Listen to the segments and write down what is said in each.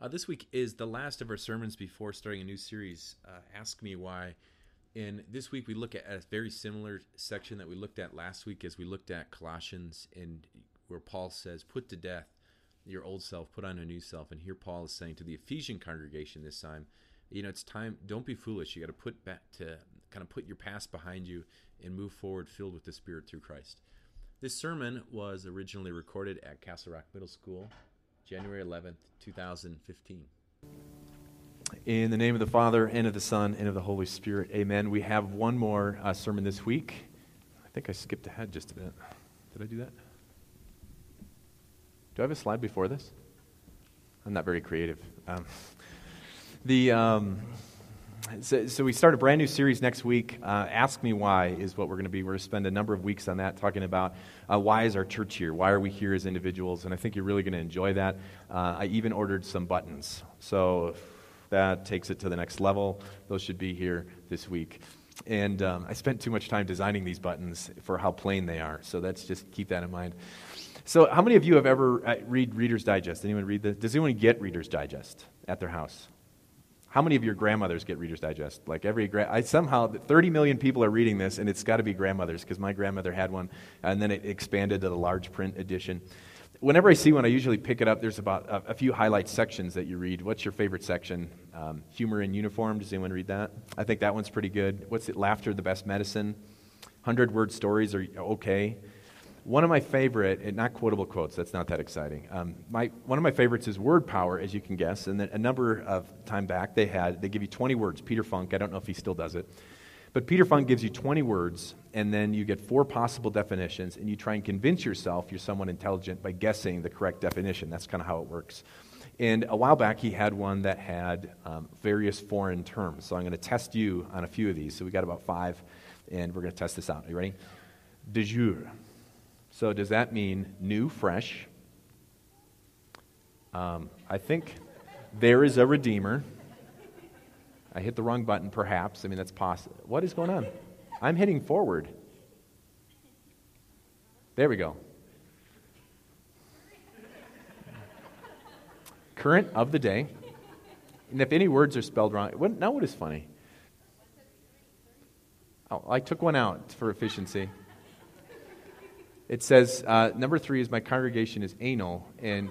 Uh, this week is the last of our sermons before starting a new series, uh, Ask Me Why. And this week we look at a very similar section that we looked at last week as we looked at Colossians, and where Paul says, Put to death your old self, put on a new self. And here Paul is saying to the Ephesian congregation this time, you know, it's time, don't be foolish. You got to put back to kind of put your past behind you and move forward filled with the Spirit through Christ. This sermon was originally recorded at Castle Rock Middle School January 11th, 2015. In the name of the Father, and of the Son, and of the Holy Spirit, amen. We have one more uh, sermon this week. I think I skipped ahead just a bit. Did I do that? Do I have a slide before this? I'm not very creative. Um, the. Um, so, so, we start a brand new series next week. Uh, Ask Me Why is what we're going to be. We're going to spend a number of weeks on that, talking about uh, why is our church here? Why are we here as individuals? And I think you're really going to enjoy that. Uh, I even ordered some buttons. So that takes it to the next level. Those should be here this week. And um, I spent too much time designing these buttons for how plain they are. So let's just keep that in mind. So, how many of you have ever uh, read Reader's Digest? Anyone read? Does anyone get Reader's Digest at their house? How many of your grandmothers get Reader's Digest? Like every, gra- I somehow, 30 million people are reading this, and it's got to be grandmothers because my grandmother had one, and then it expanded to the large print edition. Whenever I see one, I usually pick it up. There's about a, a few highlight sections that you read. What's your favorite section? Um, humor in uniform. Does anyone read that? I think that one's pretty good. What's it? Laughter, the best medicine. Hundred word stories are okay. One of my favorite, not quotable quotes, that's not that exciting. Um, my, one of my favorites is Word Power, as you can guess. And then a number of time back, they had, they give you 20 words. Peter Funk, I don't know if he still does it. But Peter Funk gives you 20 words, and then you get four possible definitions, and you try and convince yourself you're someone intelligent by guessing the correct definition. That's kind of how it works. And a while back, he had one that had um, various foreign terms. So I'm going to test you on a few of these. So we got about five, and we're going to test this out. Are you ready? De jure. So, does that mean new, fresh? Um, I think there is a Redeemer. I hit the wrong button, perhaps. I mean, that's possible. What is going on? I'm hitting forward. There we go. Current of the day. And if any words are spelled wrong, what, now what is funny? Oh, I took one out for efficiency it says, uh, number three is my congregation is anal, and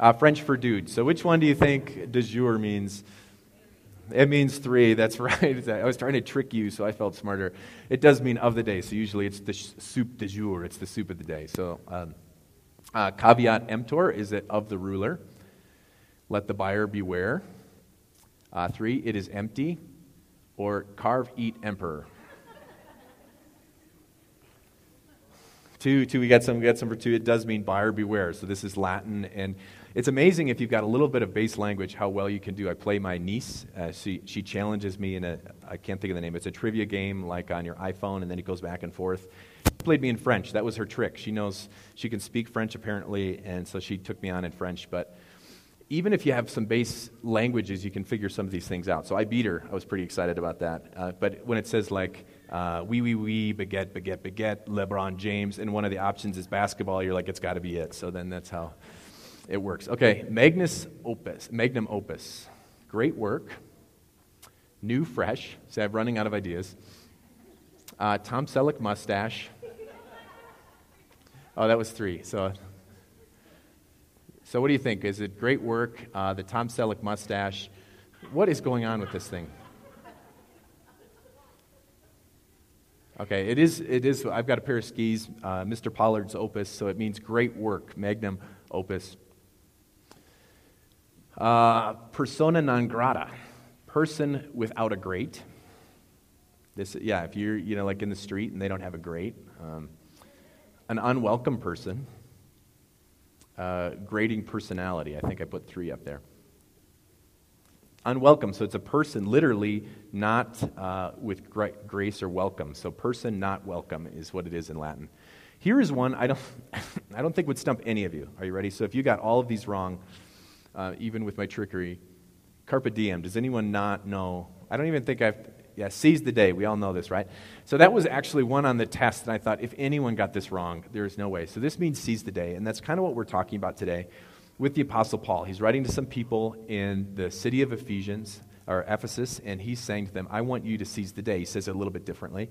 uh, French for dude. So which one do you think de jour means? It means three, that's right. I was trying to trick you, so I felt smarter. It does mean of the day, so usually it's the soup de jour, it's the soup of the day. So um, uh, caveat emptor is it of the ruler. Let the buyer beware. Uh, three, it is empty. Or carve, eat, emperor. Two, two, we got some, we got some for two. It does mean buyer beware. So this is Latin, and it's amazing if you've got a little bit of base language how well you can do. I play my niece. Uh, she she challenges me in a I can't think of the name. It's a trivia game like on your iPhone, and then it goes back and forth. She played me in French. That was her trick. She knows she can speak French apparently, and so she took me on in French. But even if you have some base languages, you can figure some of these things out. So I beat her. I was pretty excited about that. Uh, but when it says like uh, wee wee wee, baguette, baguette, baguette, LeBron James, and one of the options is basketball, you're like, it's got to be it. So then that's how it works. Okay, Magnus Opus, Magnum Opus. Great work. New, fresh. So I'm running out of ideas. Uh, Tom Selleck mustache. Oh, that was three. So, so what do you think? Is it great work? Uh, the Tom Selleck mustache. What is going on with this thing? Okay, it is, it is, I've got a pair of skis, uh, Mr. Holland's Opus, so it means great work, magnum opus. Uh, persona non grata, person without a great. This, yeah, if you're, you know, like in the street and they don't have a great. Um, an unwelcome person, uh, grading personality. I think I put three up there unwelcome. So it's a person literally not uh, with grace or welcome. So person not welcome is what it is in Latin. Here is one I don't, I don't think would stump any of you. Are you ready? So if you got all of these wrong, uh, even with my trickery, carpe diem. Does anyone not know? I don't even think I've. Yeah, seize the day. We all know this, right? So that was actually one on the test, and I thought if anyone got this wrong, there is no way. So this means seize the day, and that's kind of what we're talking about today. With the Apostle Paul. He's writing to some people in the city of Ephesians, or Ephesus, and he's saying to them, I want you to seize the day. He says it a little bit differently.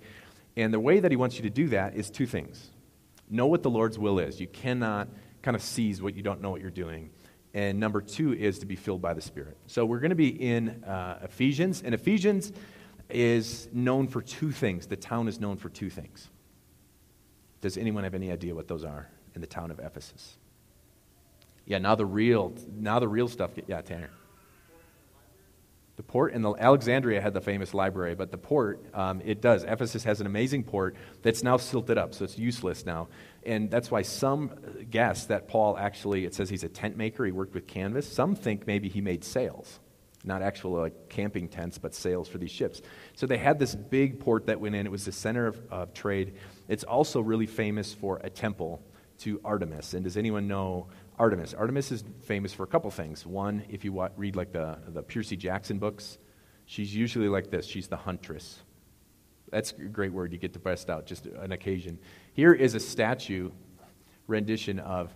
And the way that he wants you to do that is two things know what the Lord's will is. You cannot kind of seize what you don't know what you're doing. And number two is to be filled by the Spirit. So we're going to be in uh, Ephesians, and Ephesians is known for two things. The town is known for two things. Does anyone have any idea what those are in the town of Ephesus? Yeah, now the real, now the real stuff. Yeah, Tanner. The port and the Alexandria had the famous library, but the port, um, it does. Ephesus has an amazing port that's now silted up, so it's useless now. And that's why some guess that Paul actually, it says he's a tent maker, he worked with canvas. Some think maybe he made sails, not actual like camping tents, but sails for these ships. So they had this big port that went in, it was the center of, of trade. It's also really famous for a temple to Artemis. And does anyone know Artemis. Artemis is famous for a couple things. One, if you read like the, the Percy Jackson books, she's usually like this she's the huntress. That's a great word. You get to bust out just an occasion. Here is a statue rendition of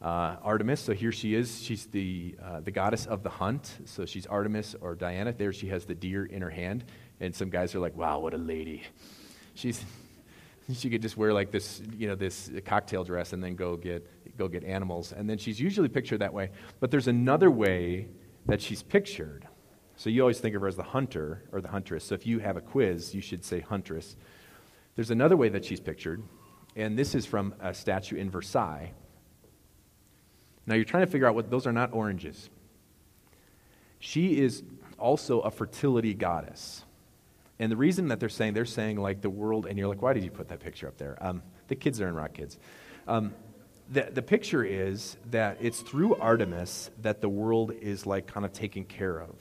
uh, Artemis. So here she is. She's the, uh, the goddess of the hunt. So she's Artemis or Diana. There she has the deer in her hand. And some guys are like, wow, what a lady. She's, she could just wear like this, you know, this cocktail dress and then go get go get animals. And then she's usually pictured that way. But there's another way that she's pictured. So you always think of her as the hunter or the huntress. So if you have a quiz, you should say huntress. There's another way that she's pictured, and this is from a statue in Versailles. Now you're trying to figure out what those are not oranges. She is also a fertility goddess. And the reason that they're saying, they're saying like the world, and you're like, why did you put that picture up there? Um, the kids are in Rock Kids. Um, the, the picture is that it's through Artemis that the world is like kind of taken care of.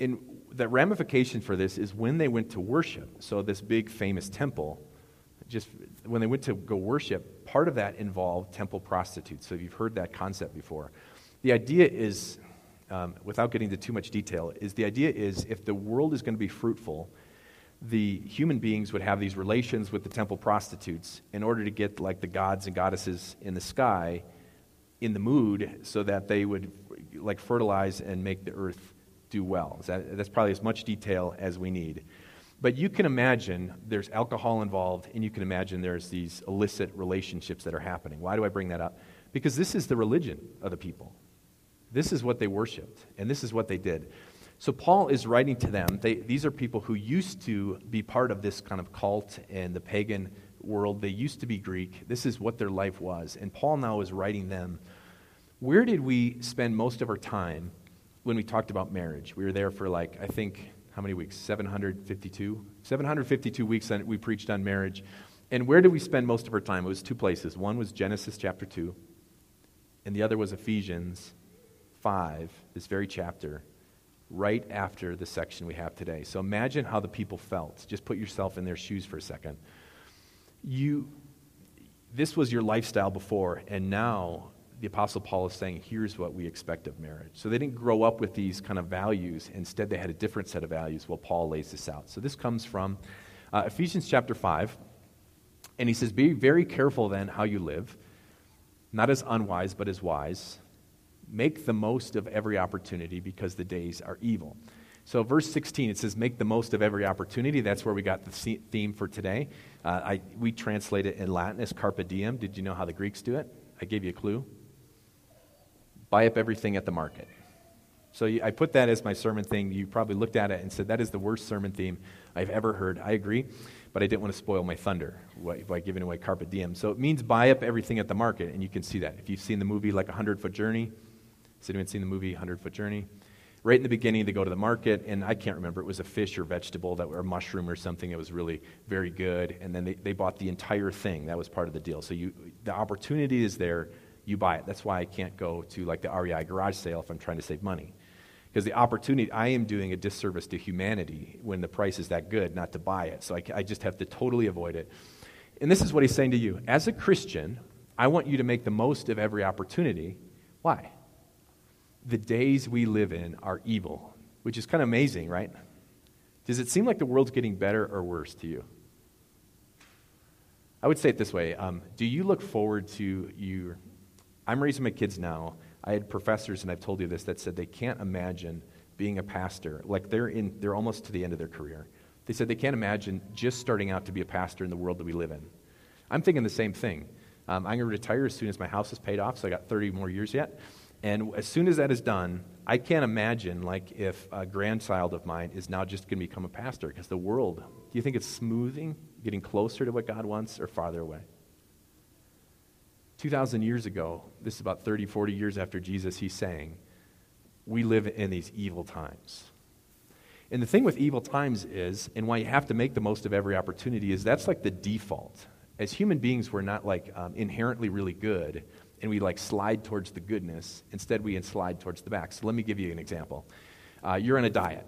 And the ramification for this is when they went to worship, so this big famous temple, just when they went to go worship, part of that involved temple prostitutes. So you've heard that concept before. The idea is, um, without getting into too much detail, is the idea is if the world is going to be fruitful, the human beings would have these relations with the temple prostitutes in order to get like the gods and goddesses in the sky in the mood so that they would like fertilize and make the earth do well. That, that's probably as much detail as we need. But you can imagine there's alcohol involved, and you can imagine there's these illicit relationships that are happening. Why do I bring that up? Because this is the religion of the people. This is what they worshiped, and this is what they did. So Paul is writing to them. They, these are people who used to be part of this kind of cult and the pagan world. They used to be Greek. This is what their life was. And Paul now is writing them. Where did we spend most of our time when we talked about marriage? We were there for like, I think, how many weeks? 752? 752 weeks and we preached on marriage. And where did we spend most of our time? It was two places. One was Genesis chapter 2, and the other was Ephesians 5, this very chapter right after the section we have today. So imagine how the people felt. Just put yourself in their shoes for a second. You, this was your lifestyle before, and now the Apostle Paul is saying, here's what we expect of marriage. So they didn't grow up with these kind of values. Instead, they had a different set of values. Well, Paul lays this out. So this comes from uh, Ephesians chapter 5. And he says, Be very careful then how you live, not as unwise, but as wise Make the most of every opportunity because the days are evil. So, verse 16, it says, Make the most of every opportunity. That's where we got the theme for today. Uh, I, we translate it in Latin as carpe diem. Did you know how the Greeks do it? I gave you a clue. Buy up everything at the market. So, I put that as my sermon thing. You probably looked at it and said, That is the worst sermon theme I've ever heard. I agree, but I didn't want to spoil my thunder by giving away carpe diem. So, it means buy up everything at the market, and you can see that. If you've seen the movie like a 100 Foot Journey, has anyone seen the movie 100 Foot Journey? Right in the beginning, they go to the market, and I can't remember. It was a fish or vegetable that or a mushroom or something that was really very good. And then they, they bought the entire thing. That was part of the deal. So you, the opportunity is there. You buy it. That's why I can't go to like the REI garage sale if I'm trying to save money. Because the opportunity, I am doing a disservice to humanity when the price is that good not to buy it. So I, I just have to totally avoid it. And this is what he's saying to you. As a Christian, I want you to make the most of every opportunity. Why? The days we live in are evil, which is kind of amazing, right? Does it seem like the world's getting better or worse to you? I would say it this way um, Do you look forward to your. I'm raising my kids now. I had professors, and I've told you this, that said they can't imagine being a pastor. Like they're, in, they're almost to the end of their career. They said they can't imagine just starting out to be a pastor in the world that we live in. I'm thinking the same thing. Um, I'm going to retire as soon as my house is paid off, so I got 30 more years yet. And as soon as that is done, I can't imagine like if a grandchild of mine is now just going to become a pastor because the world, do you think it's smoothing, getting closer to what God wants or farther away? 2,000 years ago, this is about 30, 40 years after Jesus, he's saying, we live in these evil times. And the thing with evil times is, and why you have to make the most of every opportunity, is that's like the default. As human beings, we're not like um, inherently really good, and we like slide towards the goodness. Instead, we slide towards the back. So let me give you an example. Uh, you're on a diet,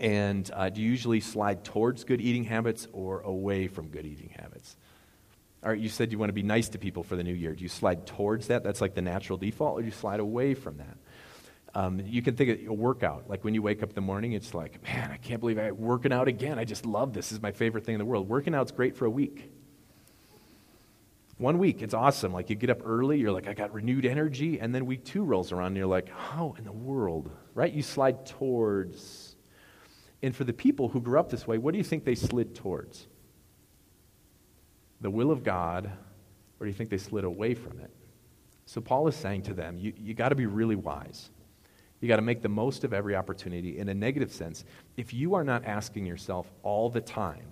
and uh, do you usually slide towards good eating habits or away from good eating habits? All right, you said you want to be nice to people for the new year. Do you slide towards that? That's like the natural default, or do you slide away from that? Um, you can think of a workout. Like when you wake up in the morning, it's like, man, I can't believe I'm working out again. I just love this. This is my favorite thing in the world. Working out's great for a week. One week, it's awesome. Like you get up early, you're like, I got renewed energy. And then week two rolls around, and you're like, how in the world? Right? You slide towards. And for the people who grew up this way, what do you think they slid towards? The will of God, or do you think they slid away from it? So Paul is saying to them, you, you got to be really wise. You got to make the most of every opportunity. In a negative sense, if you are not asking yourself all the time,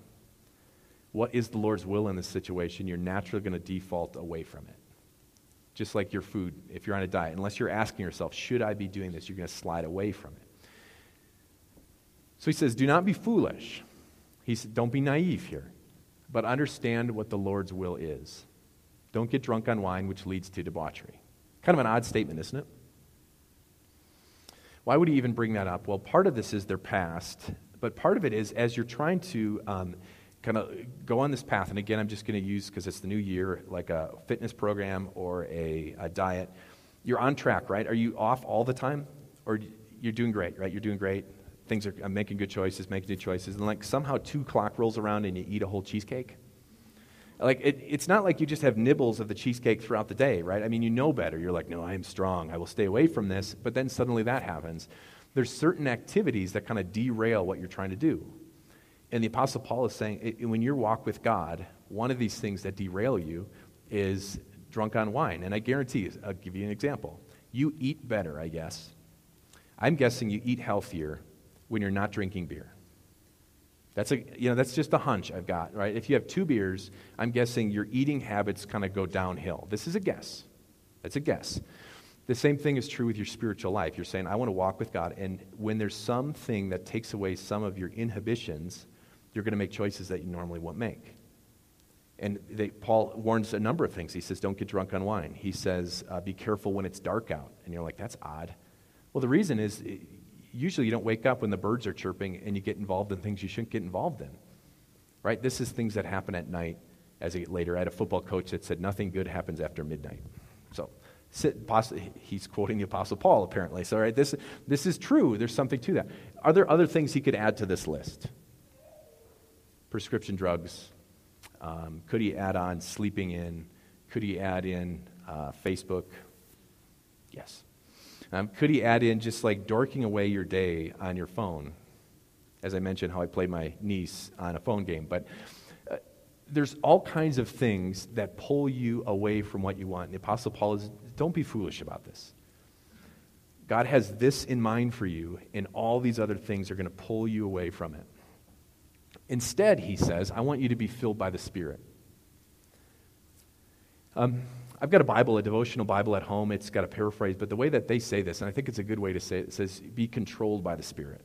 what is the Lord's will in this situation, you're naturally going to default away from it. Just like your food, if you're on a diet, unless you're asking yourself, should I be doing this, you're going to slide away from it. So he says, do not be foolish. He said, don't be naive here, but understand what the Lord's will is. Don't get drunk on wine, which leads to debauchery. Kind of an odd statement, isn't it? Why would he even bring that up? Well, part of this is their past, but part of it is as you're trying to um, kind of go on this path, and again, I'm just going to use, because it's the new year, like a fitness program or a, a diet. You're on track, right? Are you off all the time? Or you're doing great, right? You're doing great. Things are I'm making good choices, making good choices. And like somehow two o'clock rolls around and you eat a whole cheesecake. Like, it, it's not like you just have nibbles of the cheesecake throughout the day, right? I mean, you know better. You're like, no, I am strong. I will stay away from this. But then suddenly that happens. There's certain activities that kind of derail what you're trying to do. And the Apostle Paul is saying, when you walk with God, one of these things that derail you is drunk on wine. And I guarantee you, I'll give you an example. You eat better, I guess. I'm guessing you eat healthier when you're not drinking beer. That's a, you know, that's just a hunch I've got, right? If you have two beers, I'm guessing your eating habits kind of go downhill. This is a guess. That's a guess. The same thing is true with your spiritual life. You're saying, I want to walk with God. And when there's something that takes away some of your inhibitions, you're going to make choices that you normally won't make. And they, Paul warns a number of things. He says, Don't get drunk on wine. He says, uh, Be careful when it's dark out. And you're like, That's odd. Well, the reason is usually you don't wake up when the birds are chirping and you get involved in things you shouldn't get involved in. Right? This is things that happen at night as get later. I had a football coach that said nothing good happens after midnight. So he's quoting the Apostle Paul, apparently. So, right, this, this is true. There's something to that. Are there other things he could add to this list? Prescription drugs. Um, could he add on sleeping in? Could he add in uh, Facebook? Yes. Um, could he add in just like dorking away your day on your phone? As I mentioned, how I played my niece on a phone game. But uh, there's all kinds of things that pull you away from what you want. And the Apostle Paul is don't be foolish about this. God has this in mind for you, and all these other things are going to pull you away from it. Instead, he says, I want you to be filled by the Spirit. Um, I've got a Bible, a devotional Bible at home. It's got a paraphrase, but the way that they say this, and I think it's a good way to say it, it says, be controlled by the Spirit.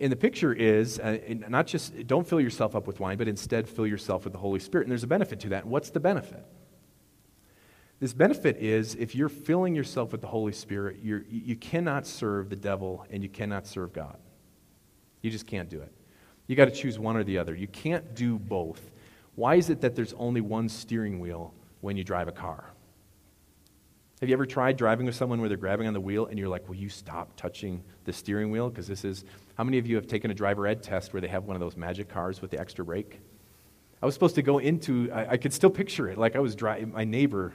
And the picture is uh, not just don't fill yourself up with wine, but instead fill yourself with the Holy Spirit. And there's a benefit to that. what's the benefit? This benefit is if you're filling yourself with the Holy Spirit, you're, you cannot serve the devil and you cannot serve God. You just can't do it. You got to choose one or the other. You can't do both. Why is it that there's only one steering wheel when you drive a car. Have you ever tried driving with someone where they're grabbing on the wheel and you're like, will you stop touching the steering wheel? Because this is, how many of you have taken a driver ed test where they have one of those magic cars with the extra brake? I was supposed to go into, I, I could still picture it. Like I was driving, my neighbor,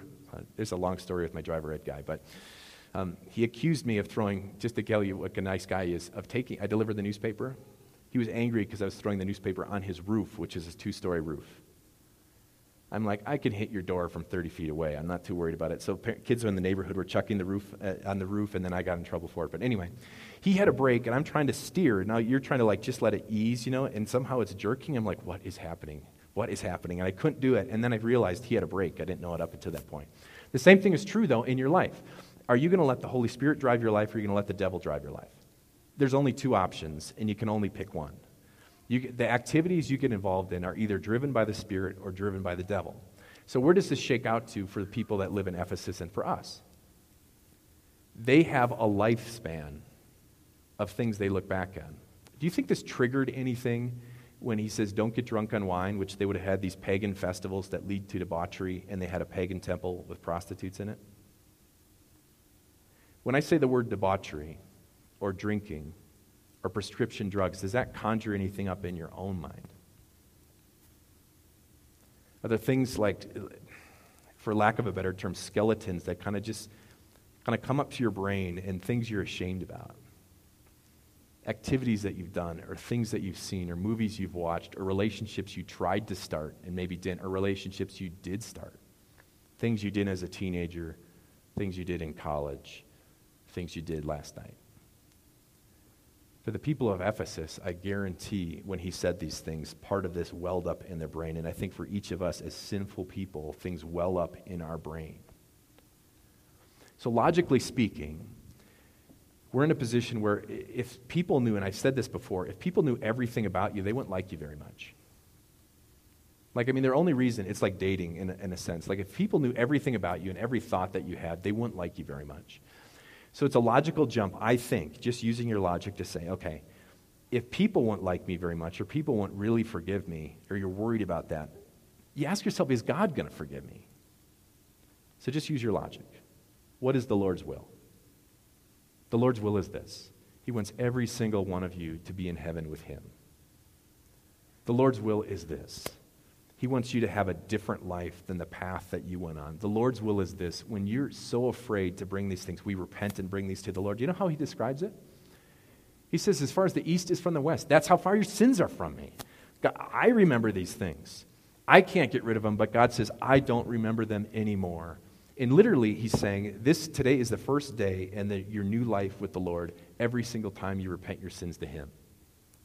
there's a long story with my driver ed guy, but um, he accused me of throwing, just to tell you what a nice guy is, of taking, I delivered the newspaper. He was angry because I was throwing the newspaper on his roof, which is a two story roof. I'm like, I can hit your door from 30 feet away. I'm not too worried about it. So kids in the neighborhood were chucking the roof uh, on the roof, and then I got in trouble for it. But anyway, he had a break, and I'm trying to steer. Now you're trying to like just let it ease, you know, and somehow it's jerking. I'm like, what is happening? What is happening? And I couldn't do it. And then I realized he had a break. I didn't know it up until that point. The same thing is true, though, in your life. Are you going to let the Holy Spirit drive your life, or are you going to let the devil drive your life? There's only two options, and you can only pick one. You, the activities you get involved in are either driven by the Spirit or driven by the devil. So, where does this shake out to for the people that live in Ephesus and for us? They have a lifespan of things they look back on. Do you think this triggered anything when he says, don't get drunk on wine, which they would have had these pagan festivals that lead to debauchery, and they had a pagan temple with prostitutes in it? When I say the word debauchery or drinking or prescription drugs, does that conjure anything up in your own mind? Are there things like, for lack of a better term, skeletons that kind of just kind of come up to your brain and things you're ashamed about? Activities that you've done, or things that you've seen, or movies you've watched, or relationships you tried to start and maybe didn't, or relationships you did start. Things you did as a teenager, things you did in college, things you did last night. For the people of Ephesus, I guarantee when he said these things, part of this welled up in their brain. And I think for each of us as sinful people, things well up in our brain. So, logically speaking, we're in a position where if people knew, and I've said this before, if people knew everything about you, they wouldn't like you very much. Like, I mean, their only reason, it's like dating in a, in a sense. Like, if people knew everything about you and every thought that you had, they wouldn't like you very much. So it's a logical jump, I think, just using your logic to say, okay, if people won't like me very much, or people won't really forgive me, or you're worried about that, you ask yourself, is God going to forgive me? So just use your logic. What is the Lord's will? The Lord's will is this He wants every single one of you to be in heaven with Him. The Lord's will is this he wants you to have a different life than the path that you went on. The Lord's will is this when you're so afraid to bring these things, we repent and bring these to the Lord. You know how he describes it? He says, as far as the east is from the west, that's how far your sins are from me. God, I remember these things. I can't get rid of them, but God says, I don't remember them anymore. And literally, he's saying, this today is the first day the, your new life with the Lord every single time you repent your sins to him.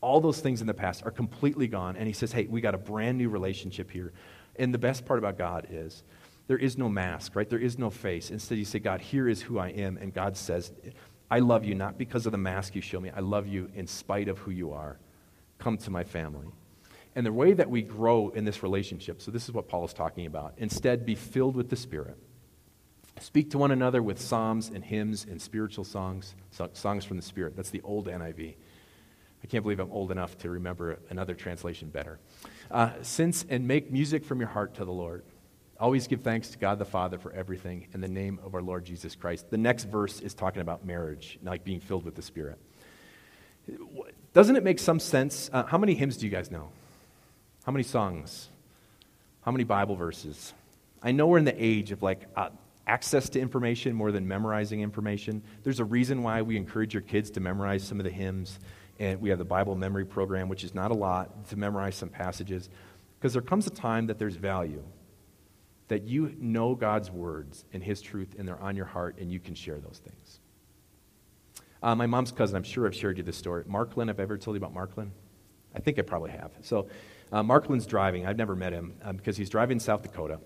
All those things in the past are completely gone. And he says, hey, we got a brand new relationship here. And the best part about God is there is no mask, right? There is no face. Instead, you say, God, here is who I am. And God says, I love you not because of the mask you show me. I love you in spite of who you are. Come to my family. And the way that we grow in this relationship, so this is what Paul is talking about. Instead, be filled with the Spirit. Speak to one another with psalms and hymns and spiritual songs, songs from the Spirit. That's the old NIV. Can't believe I'm old enough to remember another translation better. Uh, since and make music from your heart to the Lord. Always give thanks to God the Father for everything in the name of our Lord Jesus Christ. The next verse is talking about marriage, like being filled with the Spirit. Doesn't it make some sense? Uh, how many hymns do you guys know? How many songs? How many Bible verses? I know we're in the age of like uh, access to information more than memorizing information. There's a reason why we encourage your kids to memorize some of the hymns and we have the Bible memory program, which is not a lot to memorize some passages, because there comes a time that there's value, that you know God's words and His truth, and they're on your heart, and you can share those things. Uh, my mom's cousin, I'm sure I've shared you this story. Marklin, have I ever told you about Marklin? I think I probably have. So, uh, Marklin's driving. I've never met him um, because he's driving South Dakota.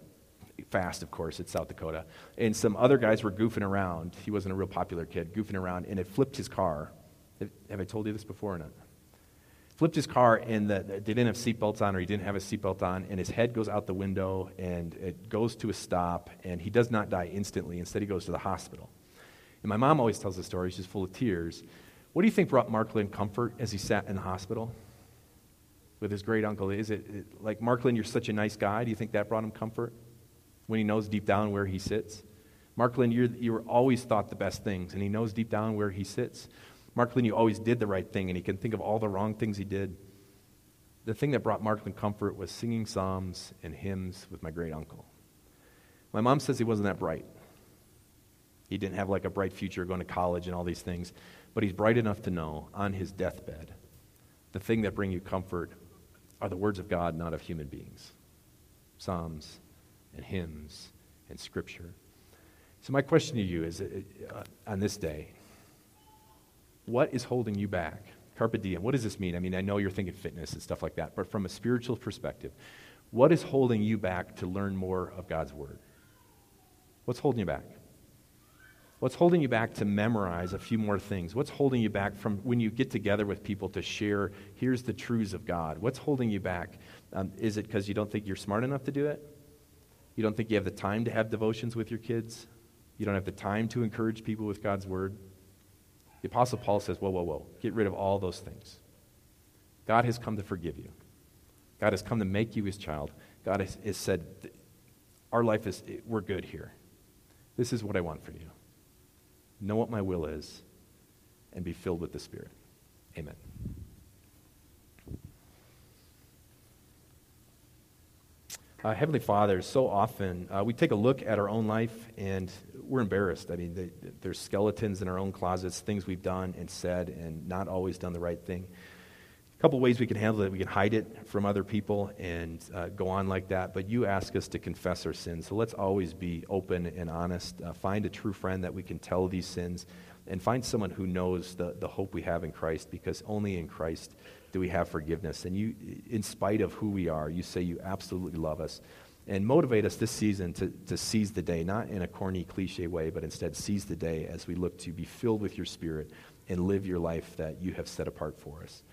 Fast, of course, it's South Dakota. And some other guys were goofing around. He wasn't a real popular kid, goofing around, and it flipped his car have I told you this before or not? Flipped his car and the, they didn't have seatbelts on or he didn't have a seatbelt on and his head goes out the window and it goes to a stop and he does not die instantly. Instead, he goes to the hospital. And my mom always tells the story. She's full of tears. What do you think brought Marklin comfort as he sat in the hospital with his great uncle? Is it, like, Marklin, you're such a nice guy? Do you think that brought him comfort when he knows deep down where he sits? Marklin, you were always thought the best things, and he knows deep down where he sits. Marklin, you always did the right thing, and he can think of all the wrong things he did. The thing that brought Marklin comfort was singing psalms and hymns with my great uncle. My mom says he wasn't that bright. He didn't have like a bright future going to college and all these things, but he's bright enough to know on his deathbed the thing that bring you comfort are the words of God, not of human beings. Psalms and hymns and scripture. So my question to you is uh, on this day, what is holding you back? Carpe diem. What does this mean? I mean, I know you're thinking fitness and stuff like that, but from a spiritual perspective, what is holding you back to learn more of God's word? What's holding you back? What's holding you back to memorize a few more things? What's holding you back from when you get together with people to share, here's the truths of God? What's holding you back? Um, is it because you don't think you're smart enough to do it? You don't think you have the time to have devotions with your kids? You don't have the time to encourage people with God's word? The Apostle Paul says, whoa, whoa, whoa, get rid of all those things. God has come to forgive you. God has come to make you his child. God has, has said, our life is, we're good here. This is what I want for you know what my will is, and be filled with the Spirit. Amen. Uh, Heavenly Father, so often uh, we take a look at our own life and we're embarrassed. I mean, they, there's skeletons in our own closets, things we've done and said and not always done the right thing A couple ways we can handle it. We can hide it from other people and uh, go on like that. But you ask us to confess our sins. So let's always be open and honest. Uh, find a true friend that we can tell these sins and find someone who knows the, the hope we have in Christ because only in Christ do we have forgiveness. And you, in spite of who we are, you say you absolutely love us. And motivate us this season to, to seize the day, not in a corny, cliche way, but instead seize the day as we look to be filled with your spirit and live your life that you have set apart for us.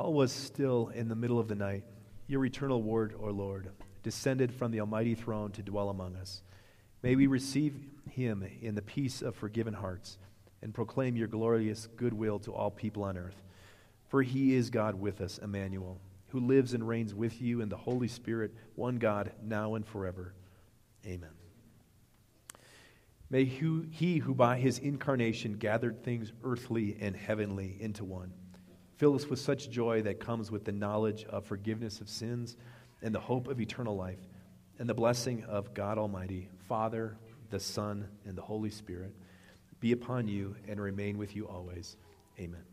All was still in the middle of the night, your eternal word, O Lord, descended from the almighty throne to dwell among us. May we receive him in the peace of forgiven hearts and proclaim your glorious goodwill to all people on earth. For he is God with us, Emmanuel, who lives and reigns with you in the Holy Spirit, one God, now and forever. Amen. May he who by his incarnation gathered things earthly and heavenly into one Fill us with such joy that comes with the knowledge of forgiveness of sins and the hope of eternal life and the blessing of God Almighty, Father, the Son, and the Holy Spirit be upon you and remain with you always. Amen.